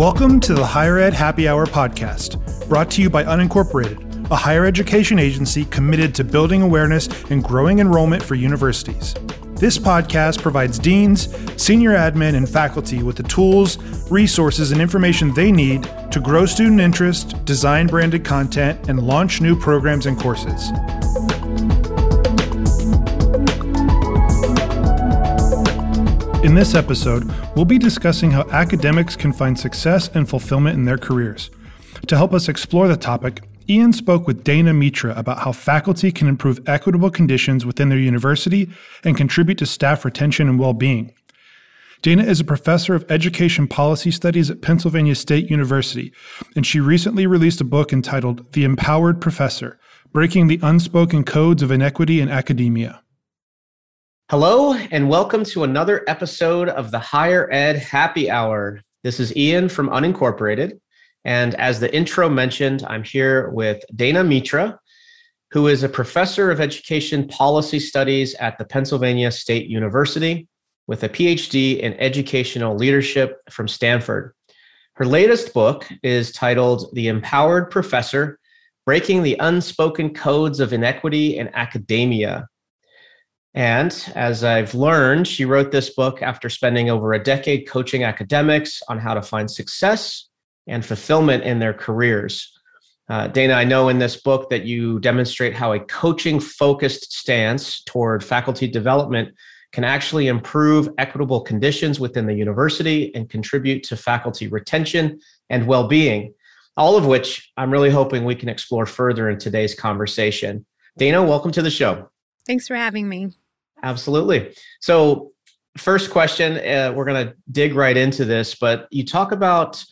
Welcome to the Higher Ed Happy Hour podcast, brought to you by Unincorporated, a higher education agency committed to building awareness and growing enrollment for universities. This podcast provides deans, senior admin, and faculty with the tools, resources, and information they need to grow student interest, design branded content, and launch new programs and courses. In this episode, we'll be discussing how academics can find success and fulfillment in their careers. To help us explore the topic, Ian spoke with Dana Mitra about how faculty can improve equitable conditions within their university and contribute to staff retention and well being. Dana is a professor of education policy studies at Pennsylvania State University, and she recently released a book entitled The Empowered Professor Breaking the Unspoken Codes of Inequity in Academia. Hello, and welcome to another episode of the Higher Ed Happy Hour. This is Ian from Unincorporated. And as the intro mentioned, I'm here with Dana Mitra, who is a professor of education policy studies at the Pennsylvania State University with a PhD in educational leadership from Stanford. Her latest book is titled The Empowered Professor Breaking the Unspoken Codes of Inequity in Academia and as I've learned, she wrote this book after spending over a decade coaching academics on how to find success and fulfillment in their careers. Uh, Dana, I know in this book that you demonstrate how a coaching focused stance toward faculty development can actually improve equitable conditions within the university and contribute to faculty retention and well being, all of which I'm really hoping we can explore further in today's conversation. Dana, welcome to the show. Thanks for having me. Absolutely. So, first question, uh, we're going to dig right into this, but you talk about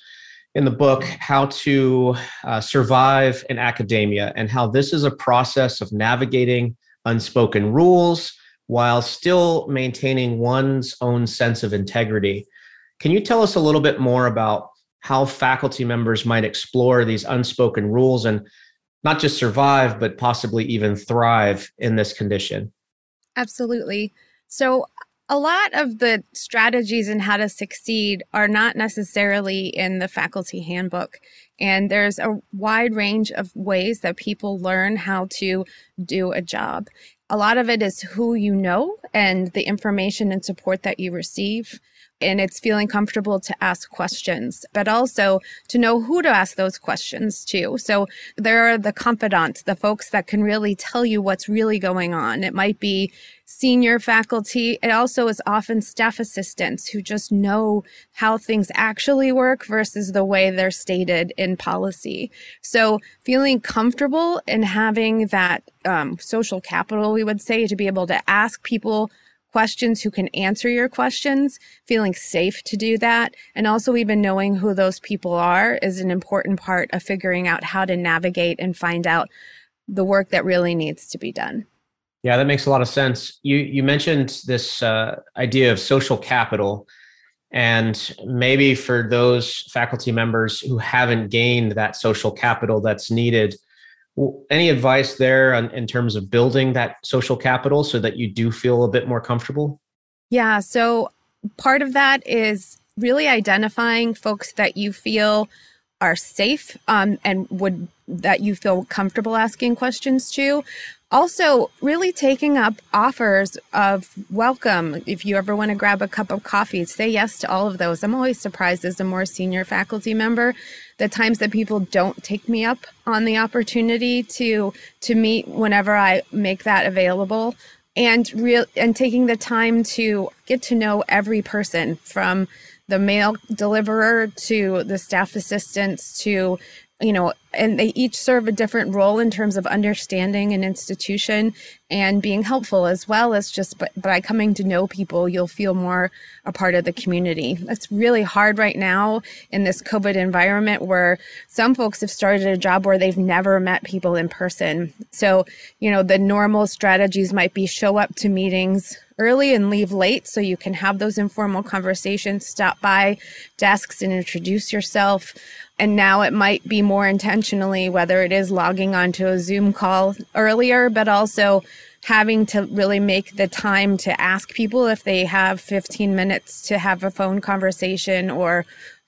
in the book how to uh, survive in academia and how this is a process of navigating unspoken rules while still maintaining one's own sense of integrity. Can you tell us a little bit more about how faculty members might explore these unspoken rules and not just survive, but possibly even thrive in this condition? Absolutely. So, a lot of the strategies and how to succeed are not necessarily in the faculty handbook. And there's a wide range of ways that people learn how to do a job. A lot of it is who you know and the information and support that you receive and it's feeling comfortable to ask questions, but also to know who to ask those questions to. So there are the confidants, the folks that can really tell you what's really going on. It might be senior faculty. It also is often staff assistants who just know how things actually work versus the way they're stated in policy. So feeling comfortable and having that um, social capital, we would say, to be able to ask people questions who can answer your questions, feeling safe to do that, and also even knowing who those people are is an important part of figuring out how to navigate and find out the work that really needs to be done. Yeah, that makes a lot of sense. You you mentioned this uh, idea of social capital, and maybe for those faculty members who haven't gained that social capital that's needed any advice there on, in terms of building that social capital so that you do feel a bit more comfortable? Yeah. So part of that is really identifying folks that you feel are safe um, and would that you feel comfortable asking questions to. Also, really taking up offers of welcome. If you ever want to grab a cup of coffee, say yes to all of those. I'm always surprised as a more senior faculty member the times that people don't take me up on the opportunity to to meet whenever I make that available. And real and taking the time to get to know every person from the mail deliverer to the staff assistants to you know, and they each serve a different role in terms of understanding an institution and being helpful, as well as just by, by coming to know people, you'll feel more a part of the community. It's really hard right now in this COVID environment where some folks have started a job where they've never met people in person. So, you know, the normal strategies might be show up to meetings early and leave late so you can have those informal conversations, stop by desks and introduce yourself. And now it might be more intentionally, whether it is logging onto a Zoom call earlier, but also having to really make the time to ask people if they have 15 minutes to have a phone conversation or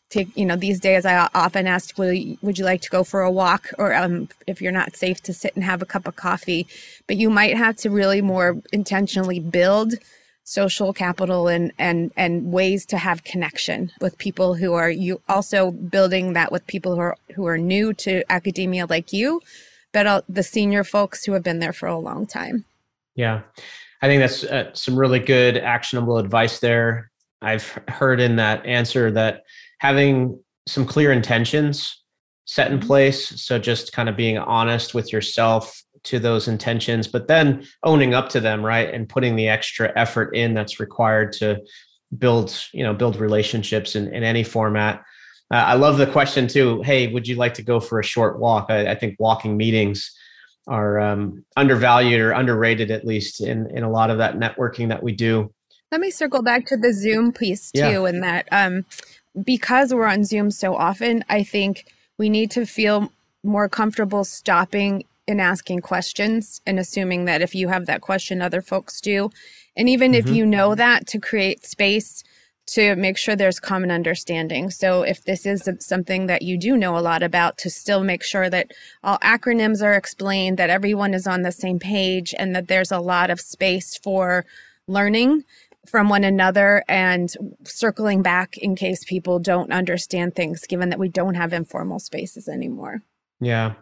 take you know these days i often ask will you, would you like to go for a walk? or um, if you're not safe to sit and have a cup of coffee. But you might have to really more intentionally build social capital and and and ways to have connection with people who are you also building that with people who are who are new to academia like you but the senior folks who have been there for a long time yeah i think that's uh, some really good actionable advice there i've heard in that answer that having some clear intentions set in mm-hmm. place. So just kind of being honest with yourself to those intentions, but then owning up to them, right? And putting the extra effort in that's required to build, you know, build relationships in, in any format. Uh, I love the question too. Hey, would you like to go for a short walk? I, I think walking meetings are um, undervalued or underrated, at least in in a lot of that networking that we do. Let me circle back to the Zoom piece too, yeah. and that um, because we're on Zoom so often, I think we need to feel more comfortable stopping and asking questions and assuming that if you have that question, other folks do. And even mm-hmm. if you know that, to create space to make sure there's common understanding. So if this is something that you do know a lot about, to still make sure that all acronyms are explained, that everyone is on the same page, and that there's a lot of space for learning from one another and circling back in case people don't understand things, given that we don't have informal spaces anymore. Yeah,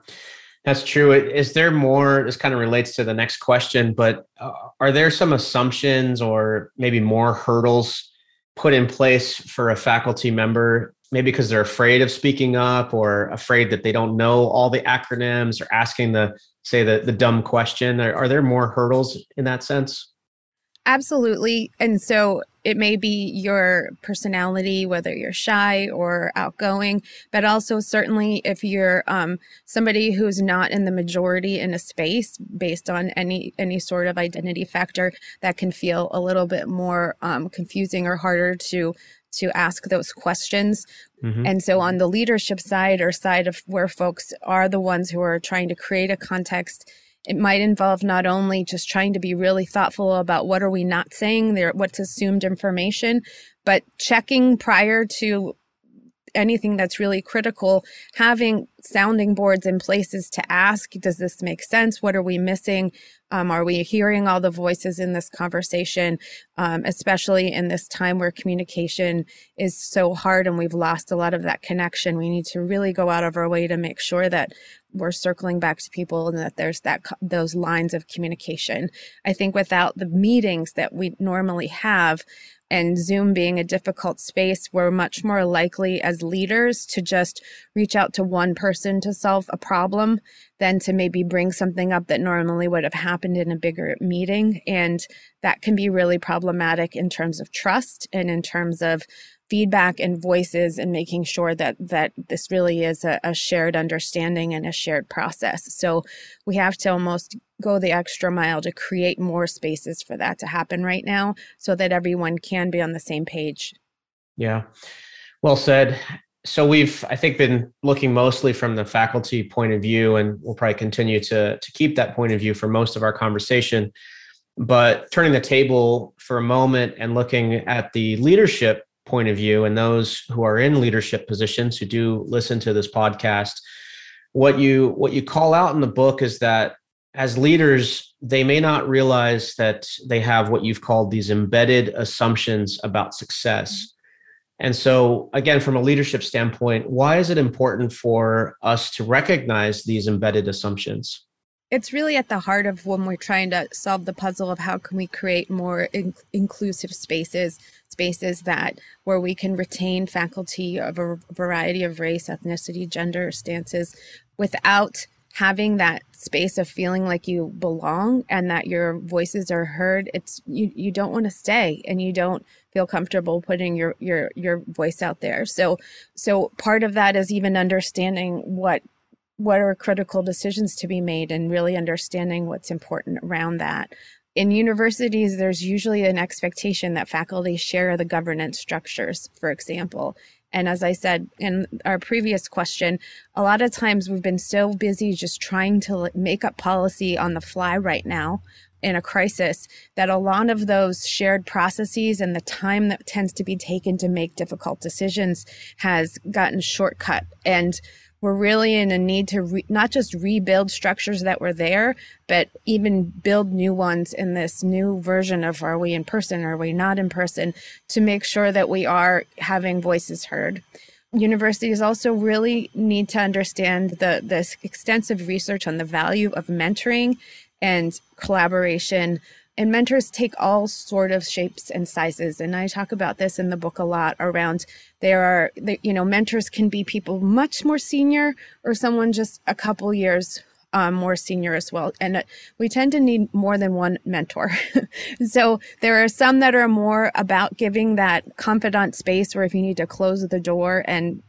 that's true. Is there more? This kind of relates to the next question, but uh, are there some assumptions or maybe more hurdles put in place for a faculty member? Maybe because they're afraid of speaking up or afraid that they don't know all the acronyms or asking the, say, the, the dumb question. Are, are there more hurdles in that sense? Absolutely. And so it may be your personality, whether you're shy or outgoing, but also certainly if you're um, somebody who's not in the majority in a space based on any any sort of identity factor, that can feel a little bit more um, confusing or harder to to ask those questions. Mm-hmm. And so on the leadership side or side of where folks are the ones who are trying to create a context it might involve not only just trying to be really thoughtful about what are we not saying there, what's assumed information, but checking prior to anything that's really critical, having sounding boards in places to ask, does this make sense? What are we missing? Um, are we hearing all the voices in this conversation, um, especially in this time where communication is so hard and we've lost a lot of that connection? We need to really go out of our way to make sure that we're circling back to people and that there's that those lines of communication. I think without the meetings that we normally have, and Zoom being a difficult space, we're much more likely as leaders to just reach out to one person to solve a problem than to maybe bring something up that normally would have happened in a bigger meeting. And that can be really problematic in terms of trust and in terms of feedback and voices and making sure that that this really is a, a, shared understanding and a shared process. So we have to almost go the extra mile to create more spaces for that to happen right now so that everyone can be on the same page. Yeah. Well said. So we've i think been looking mostly from the faculty point of view and we'll probably continue to to keep that point of view for most of our conversation. But turning the table for a moment and looking at the leadership point of view and those who are in leadership positions who do listen to this podcast what you what you call out in the book is that as leaders they may not realize that they have what you've called these embedded assumptions about success. Mm-hmm. And so again from a leadership standpoint why is it important for us to recognize these embedded assumptions it's really at the heart of when we're trying to solve the puzzle of how can we create more in- inclusive spaces spaces that where we can retain faculty of a variety of race ethnicity gender stances without having that space of feeling like you belong and that your voices are heard. It's you you don't want to stay and you don't feel comfortable putting your your your voice out there. So so part of that is even understanding what what are critical decisions to be made and really understanding what's important around that. In universities, there's usually an expectation that faculty share the governance structures, for example. And as I said in our previous question, a lot of times we've been so busy just trying to make up policy on the fly right now in a crisis that a lot of those shared processes and the time that tends to be taken to make difficult decisions has gotten shortcut and we're really in a need to re- not just rebuild structures that were there, but even build new ones in this new version of are we in person, are we not in person, to make sure that we are having voices heard. Universities also really need to understand the this extensive research on the value of mentoring and collaboration and mentors take all sort of shapes and sizes and i talk about this in the book a lot around there are you know mentors can be people much more senior or someone just a couple years um, more senior as well and uh, we tend to need more than one mentor. So there are some that are more about giving that confidant space where if you need to close the door and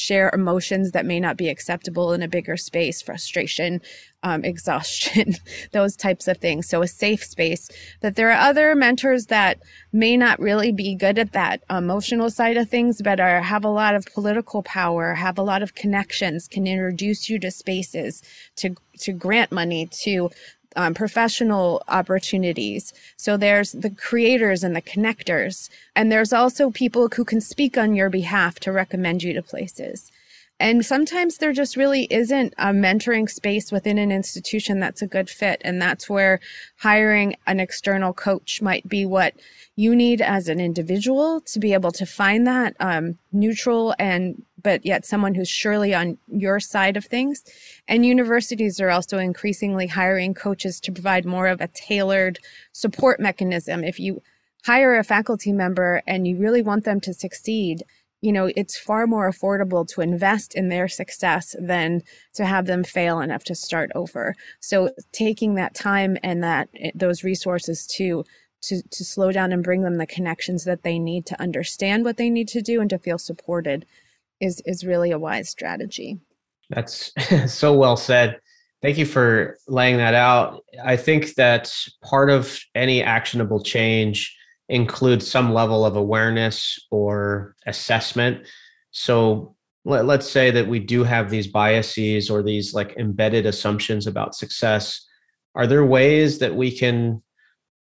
share emotions that may not be acceptable in a bigger space frustration um, exhaustion those types of things. So a safe space that there are other mentors that may not really be good at that emotional side of things but are have a lot of political power have a lot of connections can introduce you to spaces to to grant money to um, professional opportunities. So there's the creators and the connectors. And there's also people who can speak on your behalf to recommend you to places. And sometimes there just really isn't a mentoring space within an institution that's a good fit. And that's where hiring an external coach might be what you need as an individual to be able to find that um, neutral and but yet someone who's surely on your side of things. And universities are also increasingly hiring coaches to provide more of a tailored support mechanism. If you hire a faculty member and you really want them to succeed, you know, it's far more affordable to invest in their success than to have them fail and have to start over. So taking that time and that eh, those resources to to to slow down and bring them the connections that they need to understand what they need to do and to feel supported is is really a wise strategy. That's so well said. Thank you for laying that out. I think that part of any actionable change includes some level of awareness or assessment. So let, us say that we do have these biases or these like embedded assumptions about success. Are there ways that we can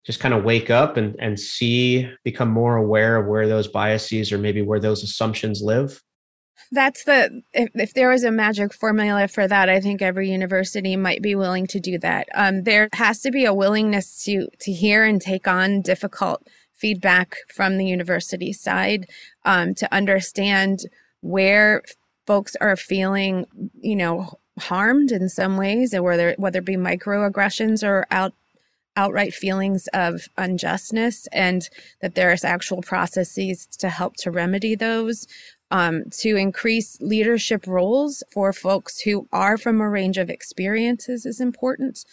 just kind of wake up and, and see, become more aware of where those biases or maybe where those assumptions live? That's the if, if there was a magic formula for that, I think every university might be willing to do that. Um, there has to be a willingness to to hear and take on difficult feedback from the university side um, to understand where folks are feeling, you know, harmed in some ways, or whether whether it be microaggressions or out outright feelings of unjustness and that there's actual processes to help to remedy those um, to increase leadership roles for folks who are from a range of experiences is important.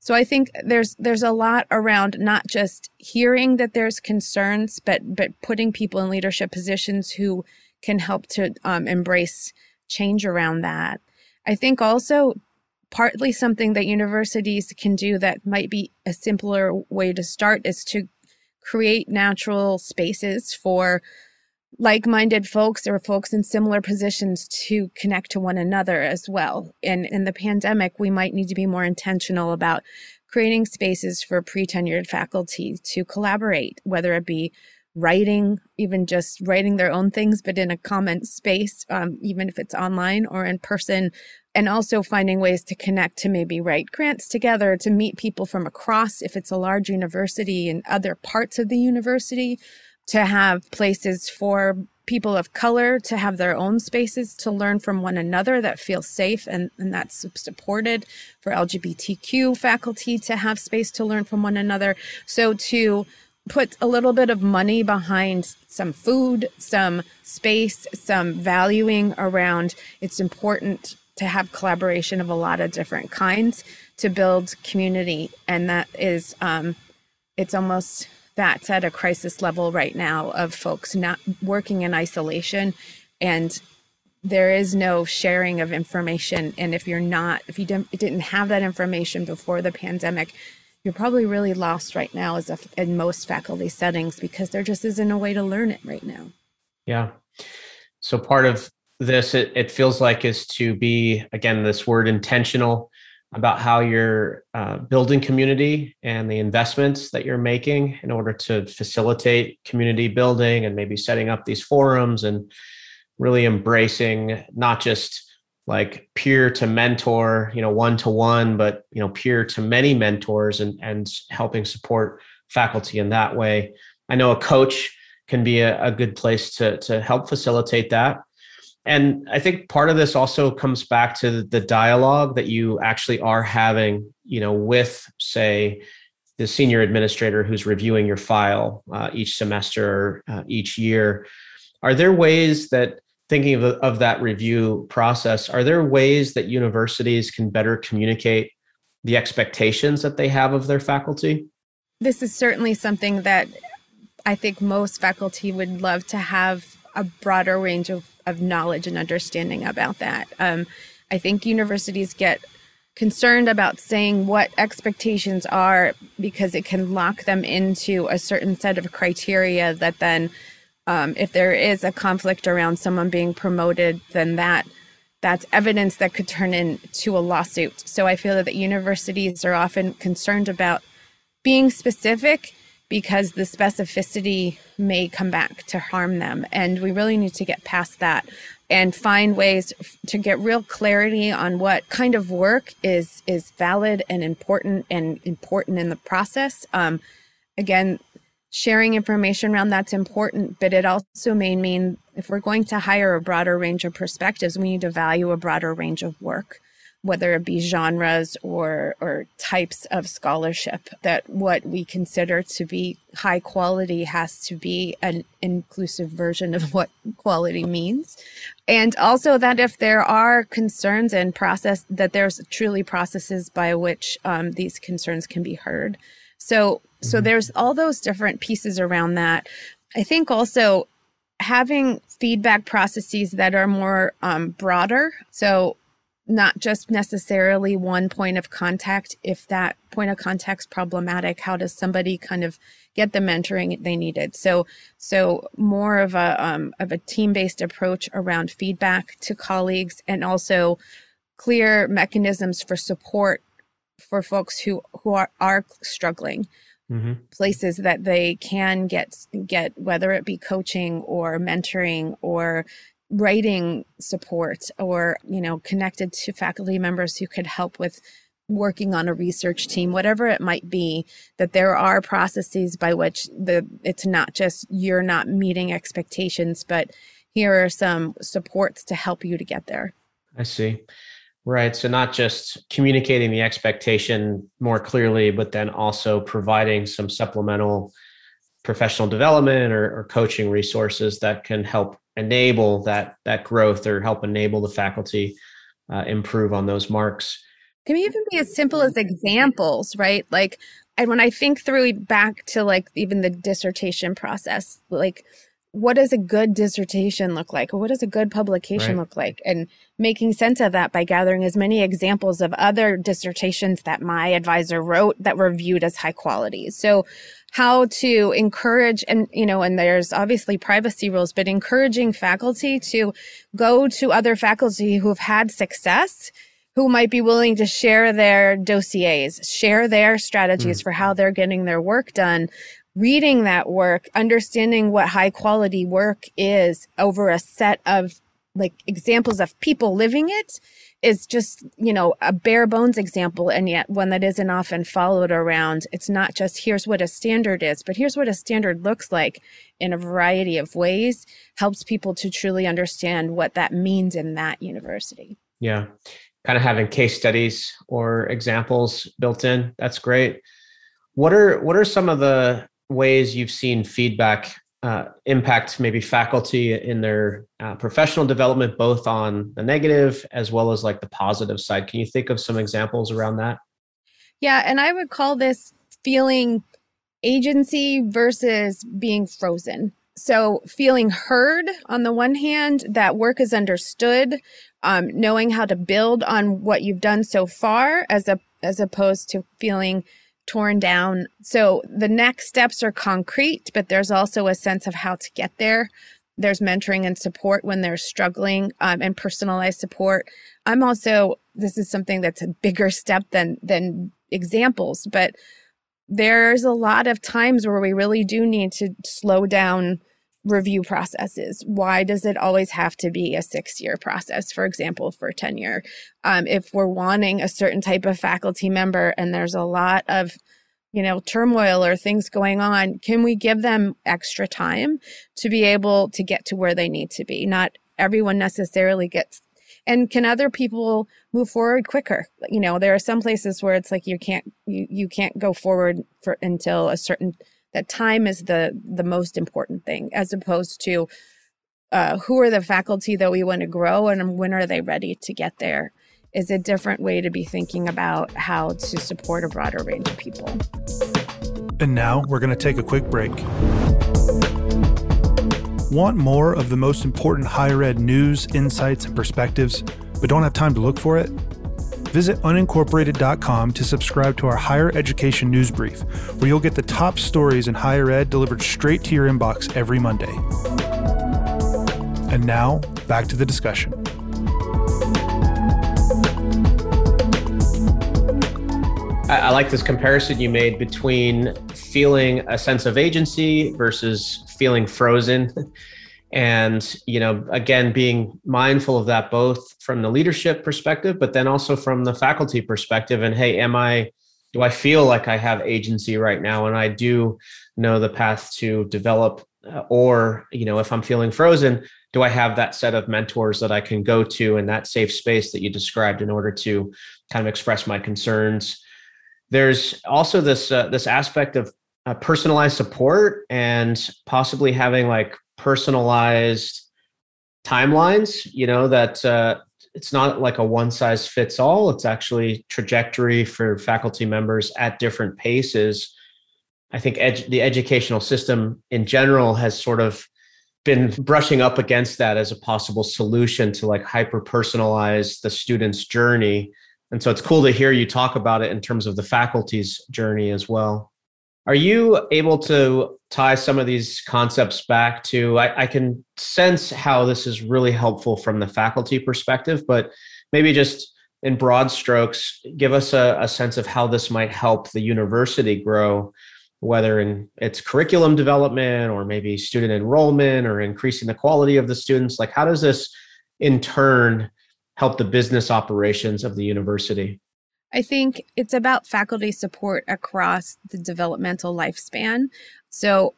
So I think there's there's a lot around not just hearing that there's concerns, but but putting people in leadership positions who can help to um, embrace change around that. I think also partly something that universities can do that might be a simpler way to start is to create natural spaces for like-minded folks or folks in similar positions to connect to one another as well. And in the pandemic, we might need to be more intentional about creating spaces for pre-tenured faculty to collaborate, whether it be writing, even just writing their own things, but in a common space, um, even if it's online or in person, and also finding ways to connect to maybe write grants together to meet people from across, if it's a large university and other parts of the university to have places for people of color to have their own spaces to learn from one another that feel safe and, and that's supported for LGBTQ faculty to have space to learn from one another. So to put a little bit of money behind some food, some space, some valuing around it's important to have collaboration of a lot of different kinds to build community. And that is, um, it's almost that's at a crisis level right now of folks not working in isolation. And there is no sharing of information. And if you're not if you didn't, have that information before the pandemic you're probably really lost right now as a, in most faculty settings because there just isn't a way to learn it right now. Yeah. So part of this it, it feels like is to be again this word intentional about how you're uh, building community and the investments that you're making in order to facilitate community building and maybe setting up these forums and really embracing not just like peer to mentor you know one to one but you know peer to many mentors and and helping support faculty in that way. I know a coach can be a, a good place to to help facilitate that and i think part of this also comes back to the dialogue that you actually are having you know with say the senior administrator who's reviewing your file uh, each semester uh, each year. Are there ways that thinking of, of that review process are there ways that universities can better communicate the expectations that they have of their faculty? This is certainly something that i think most faculty would love to have a broader range of, of knowledge and understanding about that um, i think universities get concerned about saying what expectations are because it can lock them into a certain set of criteria that then um, if there is a conflict around someone being promoted, then that that's evidence that could turn into a lawsuit. So I feel that universities are often concerned about being specific because the specificity may come back to harm them. And we really need to get past that and find ways to get real clarity on what kind of work is is valid and important and important in the process. Um, again, sharing information around that's important, but it also may mean if we're going to hire a broader range of perspectives, we need to value a broader range of work, whether it be genres or or types of scholarship. That what we consider to be high quality has to be an inclusive version of what quality means. And also that if there are concerns and process that there's truly processes by which um, these concerns can be heard. So so mm-hmm. there's all those different pieces around that. I think also having feedback processes that are more um, broader. So not just necessarily one point of contact. If that point of contact's problematic, how does somebody kind of get the mentoring they needed? So, so more of a um, of a team based approach around feedback to colleagues, and also clear mechanisms for support for folks who who are, are struggling mm-hmm. places that they can get get whether it be coaching or mentoring or writing support or you know connected to faculty members who could help with working on a research team whatever it might be that there are processes by which the it's not just you're not meeting expectations but here are some supports to help you to get there i see Right. So not just communicating the expectation more clearly, but then also providing some supplemental professional development or, or, coaching resources that can help enable that that growth or help enable the faculty uh, improve on those marks. Can even be as simple as examples, right? Like, and when I think through back to like even the dissertation process, like what does a good dissertation look like or what does a good publication right. look like and making sense of that by gathering as many examples of other dissertations that my advisor wrote that were viewed as high quality so how to encourage and you know and there's obviously privacy rules but encouraging faculty to go to other faculty who have had success who might be willing to share their dossiers, share their strategies mm. for how they're getting their work done, reading that work, understanding what high quality work is over a set of like examples of people living it is just, you know, a bare bones example. And yet one that isn't often followed around. It's not just here's what a standard is, but here's what a standard looks like in a variety of ways, helps people to truly understand what that means in that university. Yeah. Kind of having case studies or examples built in. That's great. What are what are some of the ways you've seen feedback uh, impact maybe faculty in their uh, professional development, both on the negative as well as like the positive side. Can you think of some examples around that? Yeah, and I would call this feeling agency versus being frozen. So, feeling heard on the one hand, that work is understood, um, knowing how to build on what you've done so far, as a as opposed to feeling torn down. So the next steps are concrete, but there's also a sense of how to get there. there's mentoring and support when they're struggling um, and personalized support. I'm also, this is something that's a bigger step than, than examples, but there's a lot of times where we really do need to slow down review processes. Why does it always have to be a six year process, for example, for tenure? Um, if we're wanting a certain type of faculty member and there's a lot of you know turmoil or things going on can we give them extra time to be able to get to where they need to be not everyone necessarily gets and can other people move forward quicker you know there are some places where it's like you can't you, you can't go forward for until a certain that time is the the most important thing as opposed to uh, who are the faculty that we want to grow and when are they ready to get there is a different way to be thinking about how to support a broader range of people. And now we're going to take a quick break. Want more of the most important higher ed news insights and perspectives but don't have time to look for it Visit unincorporated.com to subscribe to our higher education news brief, where you'll get the top stories in higher ed delivered straight to your inbox every Monday. And now, back to the discussion. I, like this comparison you made between feeling a sense of agency versus feeling frozen. and you know again being mindful of that both from the leadership perspective but then also from the faculty perspective and hey am i do i feel like i have agency right now? And i do know the path to develop uh, or you know if i'm feeling frozen do i have that set of mentors that i can go to in that safe space that you described in order to kind of express my concerns? There's also this uh, this aspect of uh, personalized support and possibly having like personalized timelines you know that uh, it's not like a one size fits all. It's actually trajectory for faculty members at different paces. I think edu- the educational system in general has sort of been brushing up against that as a possible solution to like hyper personalize the student's journey. And so it's cool to hear you talk about it in terms of the faculty's journey as well are you able to tie some of these concepts back to? I, I, can sense how this is really helpful from the faculty perspective, but maybe just in broad strokes, give us a, a sense of how this might help the university grow, whether in its curriculum development or maybe student enrollment or increasing the quality of the students. Like, how does this in turn help the business operations of the university? I think it's about faculty support across the developmental lifespan. So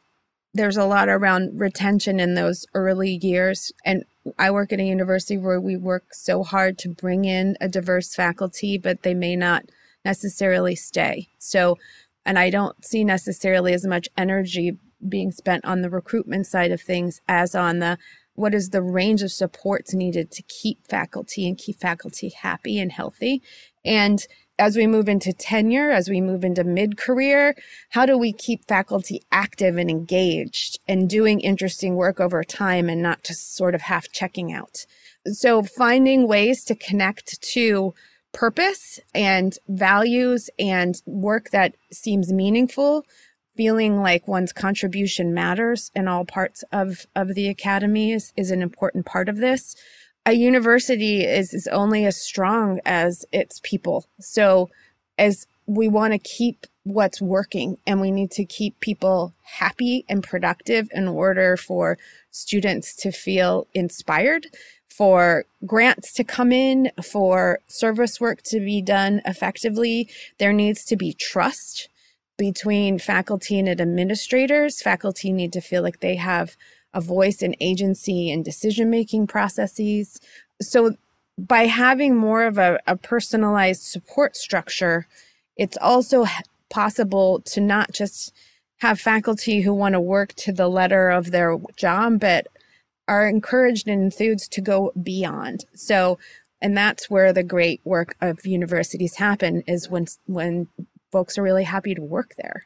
there's a lot around retention in those early years. And I work at a university where we work so hard to bring in a diverse faculty, but they may not necessarily stay. So, and I don't see necessarily as much energy being spent on the recruitment side of things as on the what is the range of supports needed to keep faculty and keep faculty happy and healthy and as we move into tenure, as we move into mid career, how do we keep faculty active and engaged and doing interesting work over time and not just sort of half checking out? So, finding ways to connect to purpose and values and work that seems meaningful feeling like one's contribution matters in all parts of, of the academy is, is an important part of this a university is, is only as strong as its people. So as we want to keep what's working and we need to keep people happy and productive in order for students to feel inspired for grants to come in for service work to be done effectively there needs to be trust between faculty and administrators faculty need to feel like they have a voice and agency in decision making processes. So, by having more of a, a personalized support structure, it's also possible to not just have faculty who want to work to the letter of their job, but are encouraged and enthused to go beyond. So, and that's where the great work of universities happen is when when folks are really happy to work there.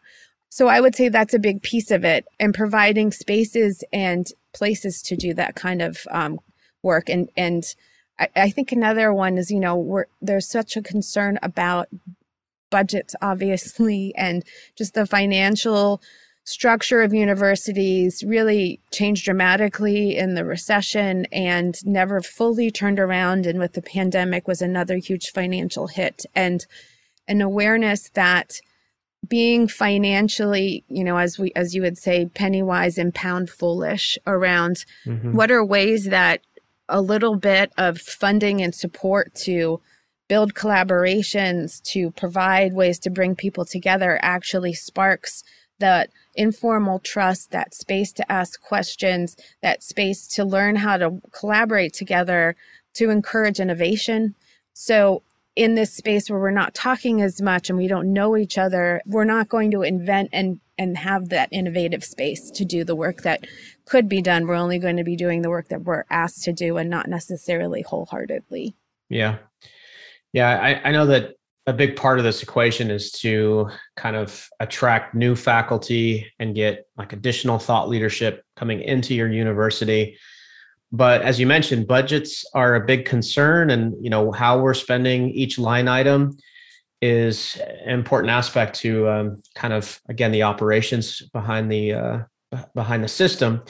So I would say that's a big piece of it and providing spaces and places to do that kind of um, work. And, and I, I, think another one is, you know, there's such a concern about budgets, obviously, and just the financial structure of universities really changed dramatically in the recession and never fully turned around and with the pandemic was another huge financial hit and an awareness that being financially you know as we as you would say penny wise and pound foolish around mm-hmm. what are ways that a little bit of funding and support to build collaborations to provide ways to bring people together actually sparks that informal trust, that space to ask questions, that space to learn how to collaborate together to encourage innovation. So, in this space where we're not talking as much and we don't know each other, we're not going to invent and and have that innovative space to do the work that could be done. We're only going to be doing the work that we're asked to do and not necessarily wholeheartedly. Yeah. Yeah, I, I know that a big part of this equation is to kind of attract new faculty and get like additional thought leadership coming into your university but as you mentioned budgets are a big concern and you know how we're spending each line item is an important aspect to um, kind of again the operations behind the uh, behind the system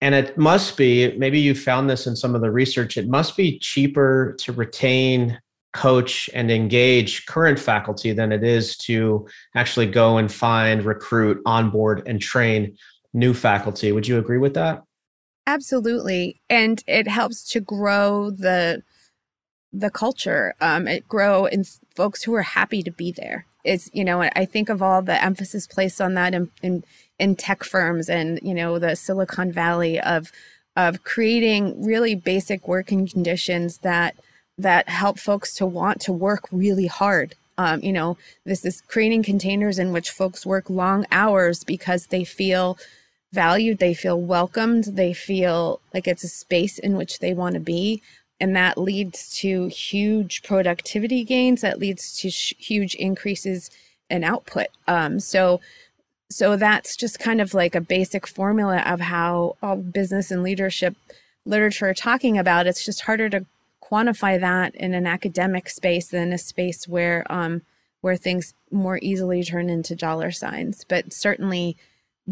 and it must be maybe you found this in some of the research it must be cheaper to retain coach and engage current faculty than it is to actually go and find, recruit, onboard, and train new faculty. Would you agree with that? Absolutely, and it helps to grow the the culture. Um, it grow in folks who are happy to be there. It's you know I think of all the emphasis placed on that in, in in tech firms and you know the Silicon Valley of of creating really basic working conditions that that help folks to want to work really hard. Um, you know, this is creating containers in which folks work long hours because they feel valued, they feel welcomed, they feel like it's a space in which they want to be. And that leads to huge productivity gains, that leads to sh- huge increases in output. Um, so, so that's just kind of like a basic formula of how all business and leadership literature are talking about. It's just harder to quantify that in an academic space than a space where um, where things more easily turn into dollar signs. But certainly,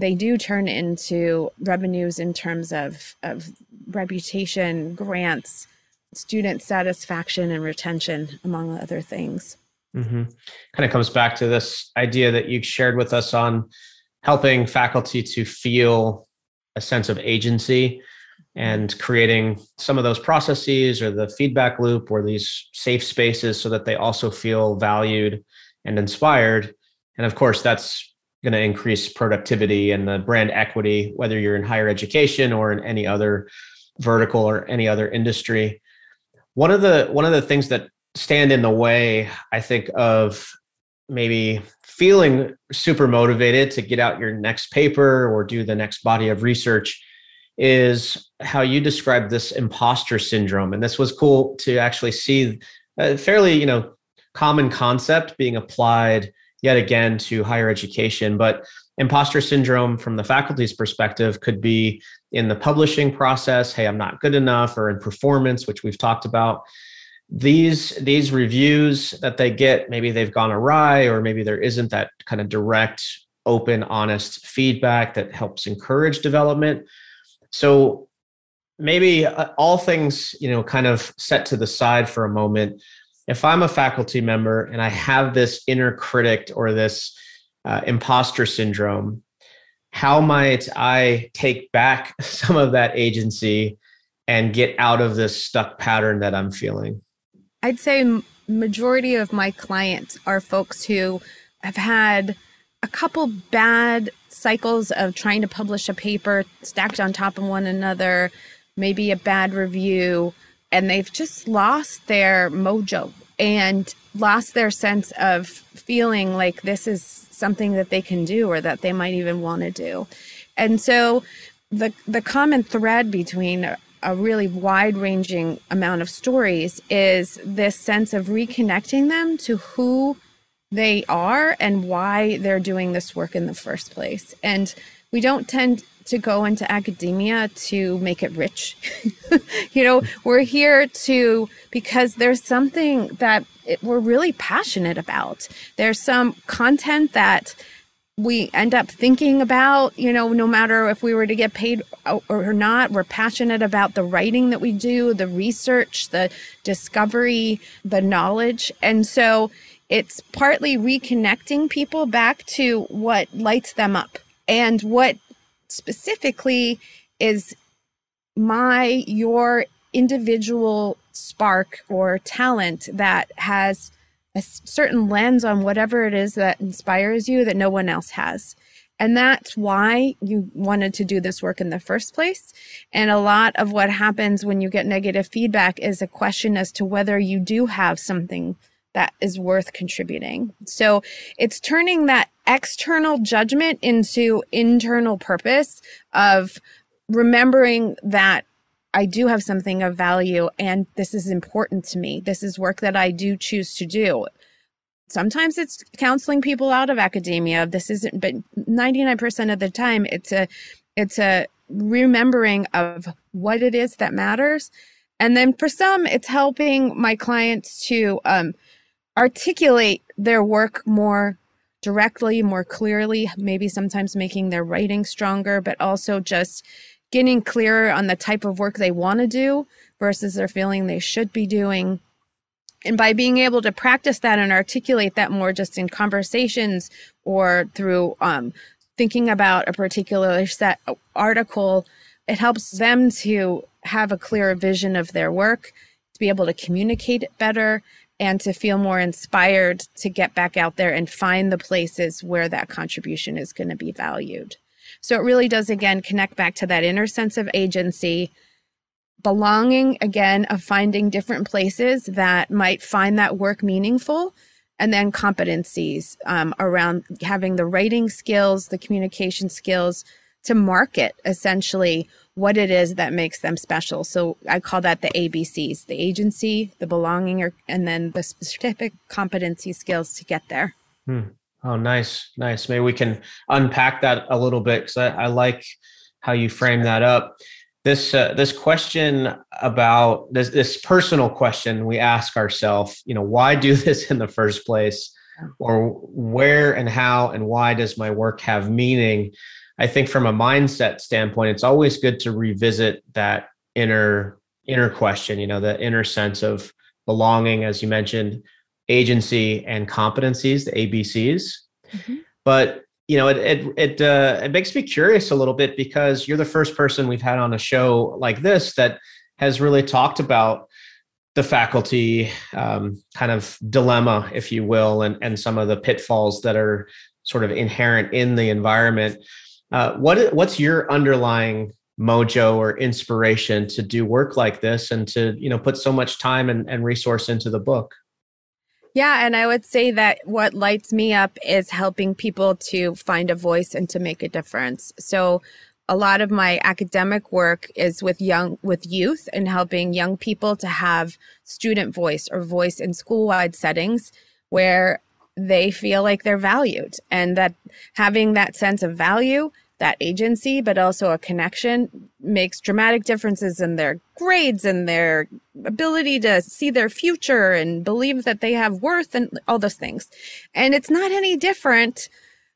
they do turn into revenues in terms of of reputation, grants, student satisfaction, and retention, among other things. Mm-hmm. Kind of comes back to this idea that you shared with us on helping faculty to feel a sense of agency and creating some of those processes or the feedback loop or these safe spaces so that they also feel valued and inspired. And of course, that's going to increase productivity and the brand equity, whether you're in higher education or in any other vertical or any other industry. One of the one of the things that stand in the way, I think, of maybe feeling super motivated to get out your next paper or do the next body of research is how you describe this imposter syndrome. And this was cool to actually see a fairly, you know, common concept being applied yet again to higher education. But imposter syndrome from the faculty's perspective could be in the publishing process, hey, I'm not good enough, or in performance, which we've talked about. These these reviews that they get, maybe they've gone awry, or maybe there isn't that kind of direct, open, honest feedback that helps encourage development so maybe uh, all things, you know, kind of set to the side for a moment. If I'm a faculty member and I have this inner critic or this uh, imposter syndrome, how might I take back some of that agency and get out of this stuck pattern that I'm feeling? I'd say majority of my clients are folks who have had a couple bad cycles of trying to publish a paper stacked on top of one another, maybe a bad review, and they've just lost their mojo and lost their sense of feeling like this is something that they can do or that they might even want to do. And so the the common thread between a, a really wide-ranging amount of stories is this sense of reconnecting them to who they are and why they're doing this work in the first place. And we don't tend to go into academia to make it rich. you know, we're here to because there's something that it, we're really passionate about. There's some content that we end up thinking about, you know, no matter if we were to get paid or not, we're passionate about the writing that we do, the research, the discovery, the knowledge. And so it's partly reconnecting people back to what lights them up and what specifically is my, your individual spark or talent that has a certain lens on whatever it is that inspires you that no one else has. And that's why you wanted to do this work in the first place. And a lot of what happens when you get negative feedback is a question as to whether you do have something that is worth contributing. So it's turning that external judgment into internal purpose of remembering that I do have something of value and this is important to me. This is work that I do choose to do. Sometimes it's counseling people out of academia. This isn't but 99% of the time it's a it's a remembering of what it is that matters. And then for some it's helping my clients to um, articulate their work more directly, more clearly, maybe sometimes making their writing stronger, but also just getting clearer on the type of work they want to do versus they're feeling they should be doing. And by being able to practice that and articulate that more just in conversations or through um, thinking about a particular set article, it helps them to have a clearer vision of their work, to be able to communicate it better, and to feel more inspired to get back out there and find the places where that contribution is going to be valued. So it really does, again, connect back to that inner sense of agency, belonging, again, of finding different places that might find that work meaningful, and then competencies um, around having the writing skills, the communication skills to market essentially what it is that makes them special. So I call that the ABCs the agency, the belonging, or, and then the specific competency skills to get there. Hmm. Oh, nice, nice. Maybe we can unpack that a little bit because I, I, like how you frame that up. This uh, this question about this this personal question we ask ourselves, you know, why do this in the first place, or where and how and why does my work have meaning? I think from a mindset standpoint, it's always good to revisit that inner inner question. You know, the inner sense of belonging, as you mentioned agency and competencies, the ABCs. Mm-hmm. But you know, it it it, uh, it makes me curious a little bit because you're the first person we've had on a show like this that has really talked about the faculty um, kind of dilemma, if you will, and and some of the pitfalls that are sort of inherent in the environment. Uh, what what's your underlying mojo or inspiration to do work like this and to you know put so much time and, and resource into the book yeah, and I would say that what lights me up is helping people to find a voice and to make a difference. So a lot of my academic work is with young with youth and helping young people to have student voice or voice in school-wide settings where they feel like they're valued and that having that sense of value that agency, but also a connection makes dramatic differences in their grades and their ability to see their future and believe that they have worth and all those things. And it's not any different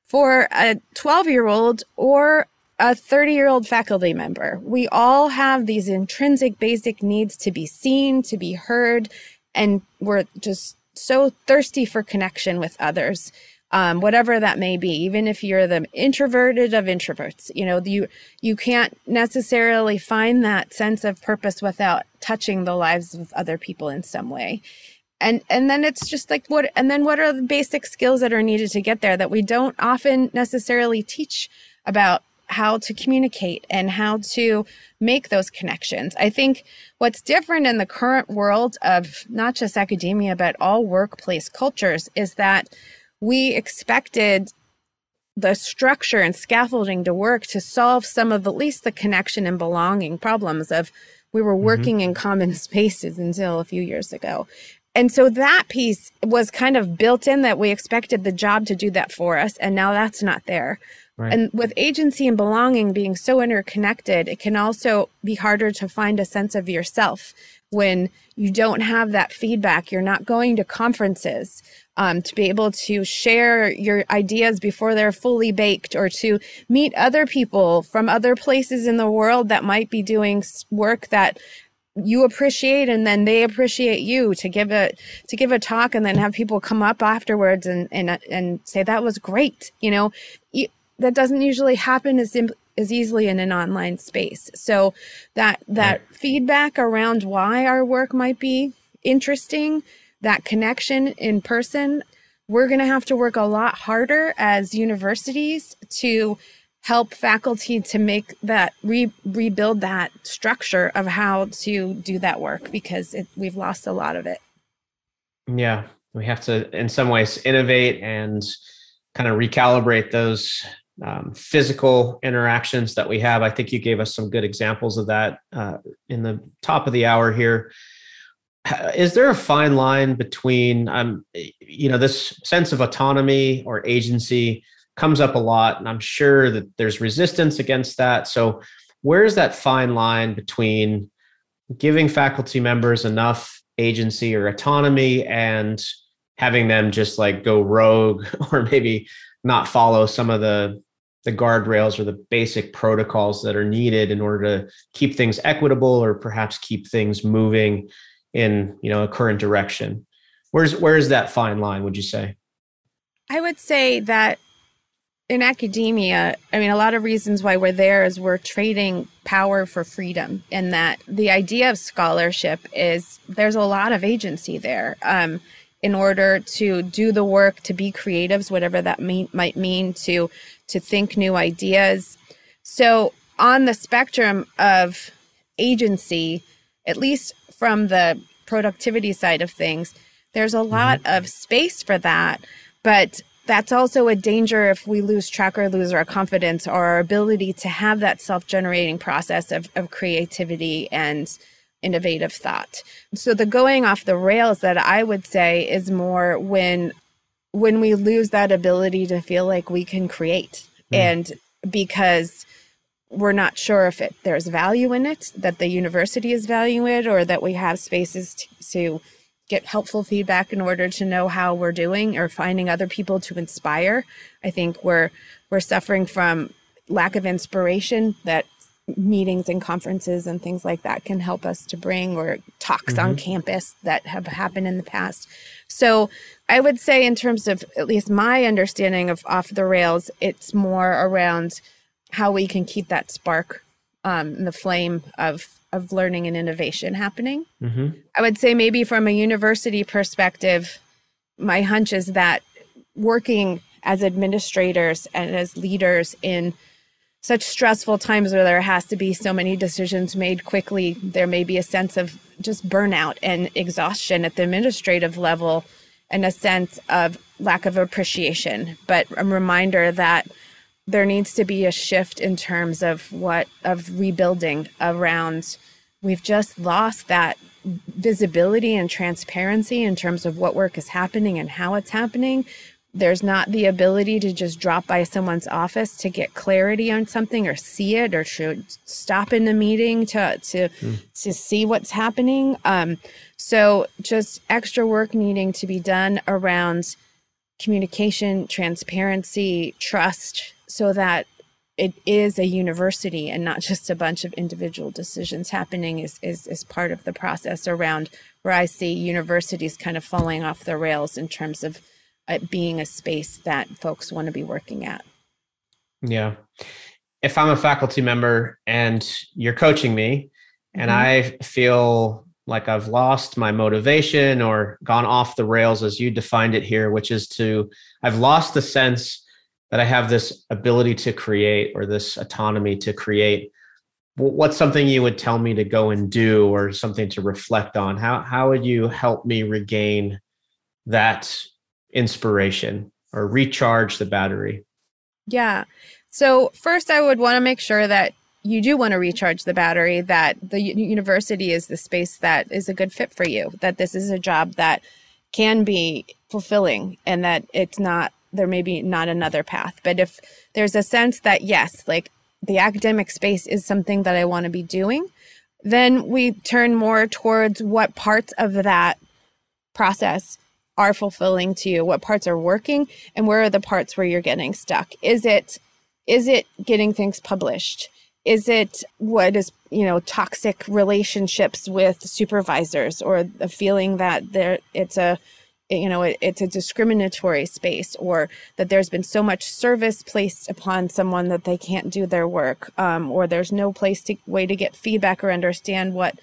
for a 12 year old or a 30 year old faculty member. We all have these intrinsic basic needs to be seen, to be heard, and we're just so thirsty for connection with others um, whatever that may be even if you're the introverted of introverts you know you you can't necessarily find that sense of purpose without touching the lives of other people in some way. And and then it's just like what and then what are the basic skills that are needed to get there that we don't often necessarily teach about how to communicate and how to make those connections. I think what's different in the current world of not just academia, but all workplace cultures is that we expected the structure and scaffolding to work to solve some of at least the connection and belonging problems of we were mm-hmm. working mm-hmm. in common spaces until a few years ago. And so that piece was kind of built in that we expected the job to do that for us. And now that's not there. Right. And with agency and belonging being so interconnected, it can also be harder to find a sense of yourself when you don't have that feedback, you're not going to conferences um, to be able to share your ideas before they're fully baked or to meet other people from other places in the world that might be doing work that you appreciate and then they appreciate you to give a to give a talk and then have people come up afterwards and and and say that was great you know that doesn't usually happen as as easily in an online space so that that right. feedback around why our work might be interesting that connection in person we're going to have to work a lot harder as universities to help faculty to make that re- rebuild that structure of how to do that work because it, we've lost a lot of it yeah we have to in some ways innovate and kind of recalibrate those um, physical interactions that we have. I think you gave us some good examples of that uh, in the top of the hour here. Is there a fine line between um, you know this sense of autonomy or agency comes up a lot and i'm sure that there's resistance against that. So where's that fine line between giving faculty members enough agency or autonomy and having them just like go rogue or maybe not follow some of the the guardrails or the basic protocols that are needed in order to keep things equitable or perhaps keep things moving in you know a current direction. Where's where's that fine line would you say? I would say that in academia, I mean, a lot of reasons why we're there is we're trading power for freedom, and that the idea of scholarship is there's a lot of agency there um, in order to do the work, to be creatives, whatever that mean, might mean, to to think new ideas. So, on the spectrum of agency, at least from the productivity side of things, there's a lot mm-hmm. of space for that, but that's also a danger if we lose track or lose our confidence or our ability to have that self-generating process of, of creativity and innovative thought so the going off the rails that i would say is more when when we lose that ability to feel like we can create mm. and because we're not sure if it, there's value in it that the university is valuing it or that we have spaces to, to get helpful feedback in order to know how we're doing or finding other people to inspire. I think we're we're suffering from lack of inspiration that meetings and conferences and things like that can help us to bring or talks mm-hmm. on campus that have happened in the past. So I would say in terms of at least my understanding of off the rails, it's more around how we can keep that spark um, the flame of of learning and innovation happening. Mm-hmm. I would say maybe from a university perspective, my hunch is that working as administrators and as leaders in such stressful times where there has to be so many decisions made quickly, there may be a sense of just burnout and exhaustion at the administrative level and a sense of lack of appreciation. But a reminder that there needs to be a shift in terms of what of rebuilding around we've just lost that visibility and transparency in terms of what work is happening and how it's happening there's not the ability to just drop by someone's office to get clarity on something or see it or to stop in the meeting to to mm. to see what's happening um, so just extra work needing to be done around communication transparency trust so that it is a university and not just a bunch of individual decisions happening is, is, is part of the process around where I see universities kind of falling off the rails in terms of it being a space that folks want to be working at. Yeah. If I'm a faculty member and you're coaching me and mm-hmm. I feel like I've lost my motivation or gone off the rails as you defined it here, which is to, I've lost the sense that I have this ability to create or this autonomy to create, what's something you would tell me to go and do or something to reflect on? How, how would you help me regain that inspiration or recharge the battery? Yeah. So, first, I would want to make sure that you do want to recharge the battery, that the university is the space that is a good fit for you, that this is a job that can be fulfilling and that it's not there may be not another path. But if there's a sense that, yes, like the academic space is something that I want to be doing, then we turn more towards what parts of that process are fulfilling to you what parts are working and where are the parts where you're getting stuck? Is it is it getting things published? Is it what is you know toxic relationships with supervisors or the feeling that there it's a you know it, it's a discriminatory space or that there's been so much service placed upon someone that they can't do their work um, or there's no place to way to get feedback or understand what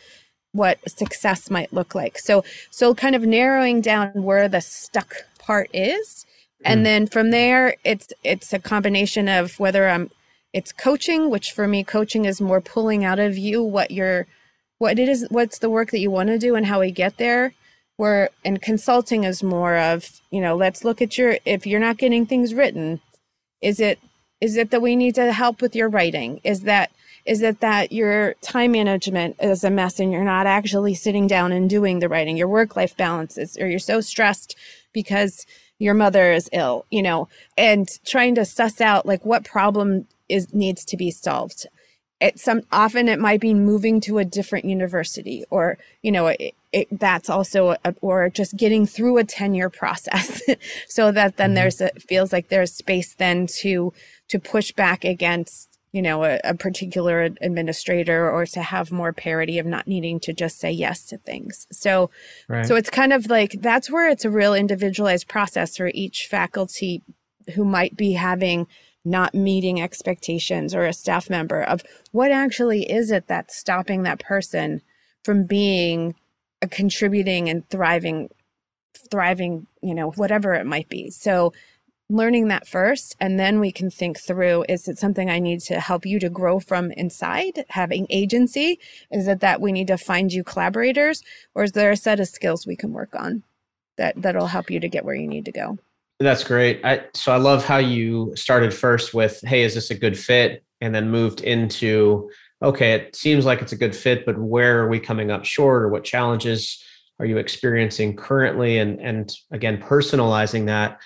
what success might look like. So so kind of narrowing down where the stuck part is. And mm. then from there it's it's a combination of whether i'm it's coaching which for me coaching is more pulling out of you what you're what it is what's the work that you want to do and how we get there. Where and consulting is more of you know let's look at your if you're not getting things written is it is it that we need to help with your writing? Is that is it that your time management is a mess and you're not actually sitting down and doing the writing your work life balance is or you're so stressed because your mother is ill you know and trying to suss out like what problem is needs to be solved it some often it might be moving to a different university or you know it, it, that's also a, or just getting through a tenure process so that then mm-hmm. there's a feels like there's space then to to push back against you know a, a, particular administrator or to have more parity of not needing to just say yes to things so right. so it's kind of like that's where it's a real individualized process for each faculty who might be having not meeting expectations or a staff member of what actually is it that's stopping that person from being a contributing and thriving thriving you know whatever it might be so learning that first and then we can think through is it something i need to help you to grow from inside having agency? Is it that we need to find you collaborators or is there a set of skills we can work on that that'll help you to get where you need to go? That's great. I, so i love how you started first with hey is this a good fit? and then moved into okay it seems like it's a good fit but where are we coming up short or what challenges are you experiencing currently? and and again personalizing that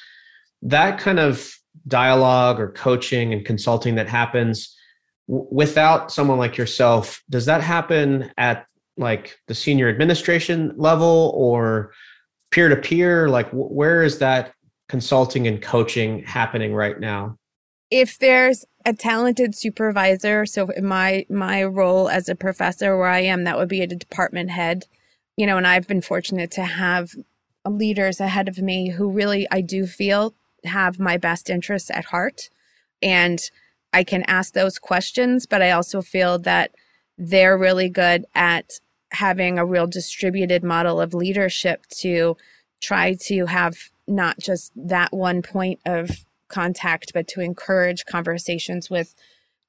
that kind of dialogue or coaching and consulting that happens w- without someone like yourself does that happen at like the senior administration level or peer to peer? Like w- where is that consulting and coaching happening right now? If there's a talented supervisor so my my role as a professor where i am that would be a department head you know and i've been fortunate to have leaders ahead of me who really i do feel have my best interests at heart and I can ask those questions, but I also feel that they're really good at having a real distributed model of leadership to try to have not just that one point of contact but to encourage conversations with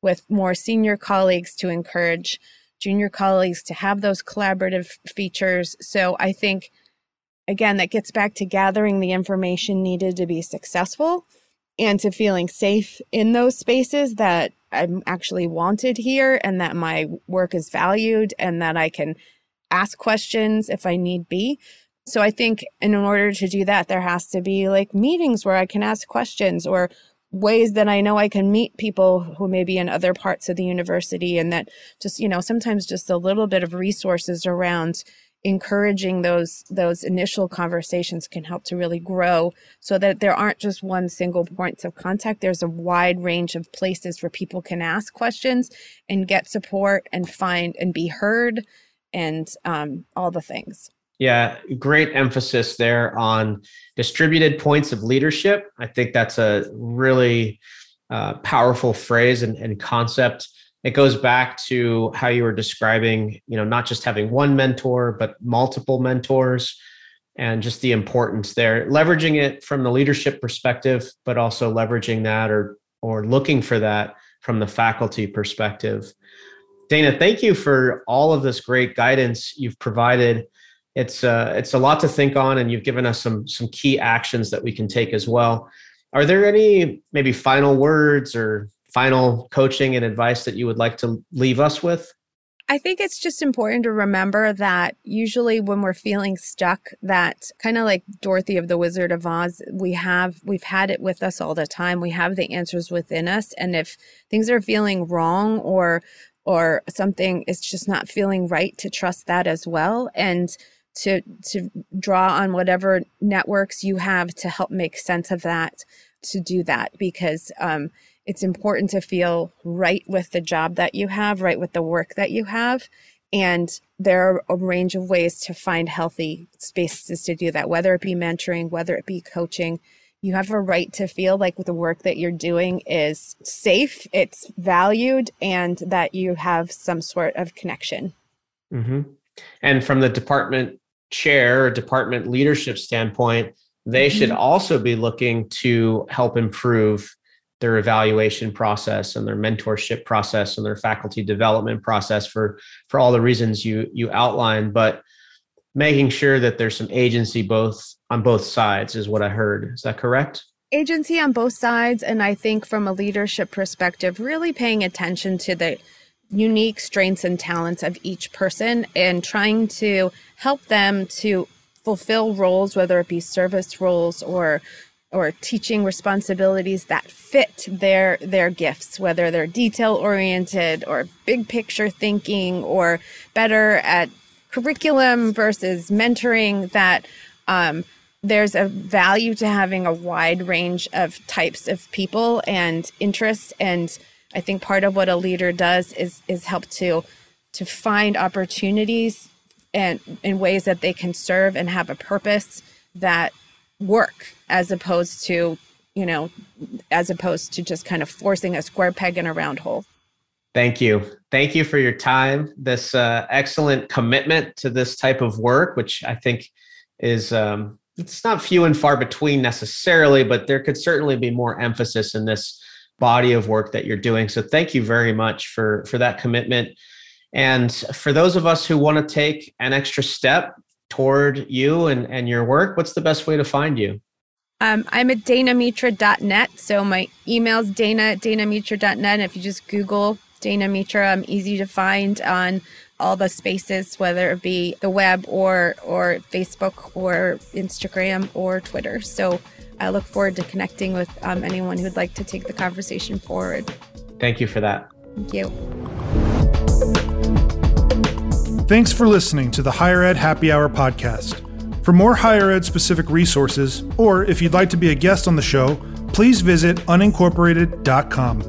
with more senior colleagues to encourage junior colleagues to have those collaborative features. So i think again, that gets back to gathering the information needed to be successful and to feeling safe in those spaces that I'm actually wanted here and that my work is valued and that I can ask questions if I need be. So I think in order to do that, there has to be like meetings where I can ask questions or ways that I know I can meet people who may be in other parts of the university and that just, you know, sometimes just a little bit of resources around encouraging those those initial conversations can help to really grow so that there aren't just one single points of contact. There's a wide range of places where people can ask questions and get support and find and be heard and um, all the things. Yeah great emphasis there on distributed points of leadership. I think that's a really uh, powerful phrase and, and concept it goes back to how you were describing you know not just having one mentor but multiple mentors and just the importance there leveraging it from the leadership perspective but also leveraging that or or looking for that from the faculty perspective. Dana thank you for all of this great guidance you've provided. It's uh, it's a lot to think on and you've given us some some key actions that we can take as well. Are there any maybe final words or final coaching and advice that you would like to leave us with? I think it's just important to remember that usually when we're feeling stuck, that kind of like Dorothy of the Wizard of Oz, we have we've had it with us all the time. We have the answers within us, and if things are feeling wrong or or something is just not feeling right to trust that as well and to to draw on whatever networks you have to help make sense of that to do that because um, it's important to feel right with the job that you have right with the work that you have and there are a range of ways to find healthy spaces to do that whether it be mentoring whether it be coaching you have a right to feel like the work that you're doing is safe, it's valued, and that you have some sort of connection. Mm-hmm. And from the department chair or department leadership standpoint, they mm-hmm. should also be looking to help improve their evaluation process and their mentorship process and their faculty development process for for all the reasons you you outlined but making sure that there's some agency both on both sides is what I heard. Is that correct? Agency on both sides. And I think from a leadership perspective, really paying attention to the unique strengths and talents of each person and trying to help them to fulfill roles, whether it be service roles or or teaching responsibilities that fit their their gifts whether they're detail oriented or big picture thinking or better at curriculum versus mentoring that um, there's a value to having a wide range of types of people and interests. And i think part of what a leader does is is help to to find opportunities and in ways that they can serve and have a purpose that work as opposed to you know as opposed to just kind of forcing a square peg in a round hole thank you thank you for your time this uh, excellent commitment to this type of work which i think is um, it's not few and far between necessarily, but there could certainly be more emphasis in this body of work that you're doing. So thank you very much for for that commitment. And for those of us who want to take an extra step toward you and, and your work, what's the best way to find you? Um, I'm at danamitra.net. So my email's dana at danamitra.net. If you just Google Dana Mitra, I'm easy to find on all the spaces, whether it be the web or or Facebook or Instagram or Twitter. So I look forward to connecting with um, anyone who'd like to take the conversation forward. Thank you for that. Thank you. Thanks for listening to the Higher Ed Happy Hour podcast. For more higher ed specific resources, or if you'd like to be a guest on the show, please visit unincorporated.com.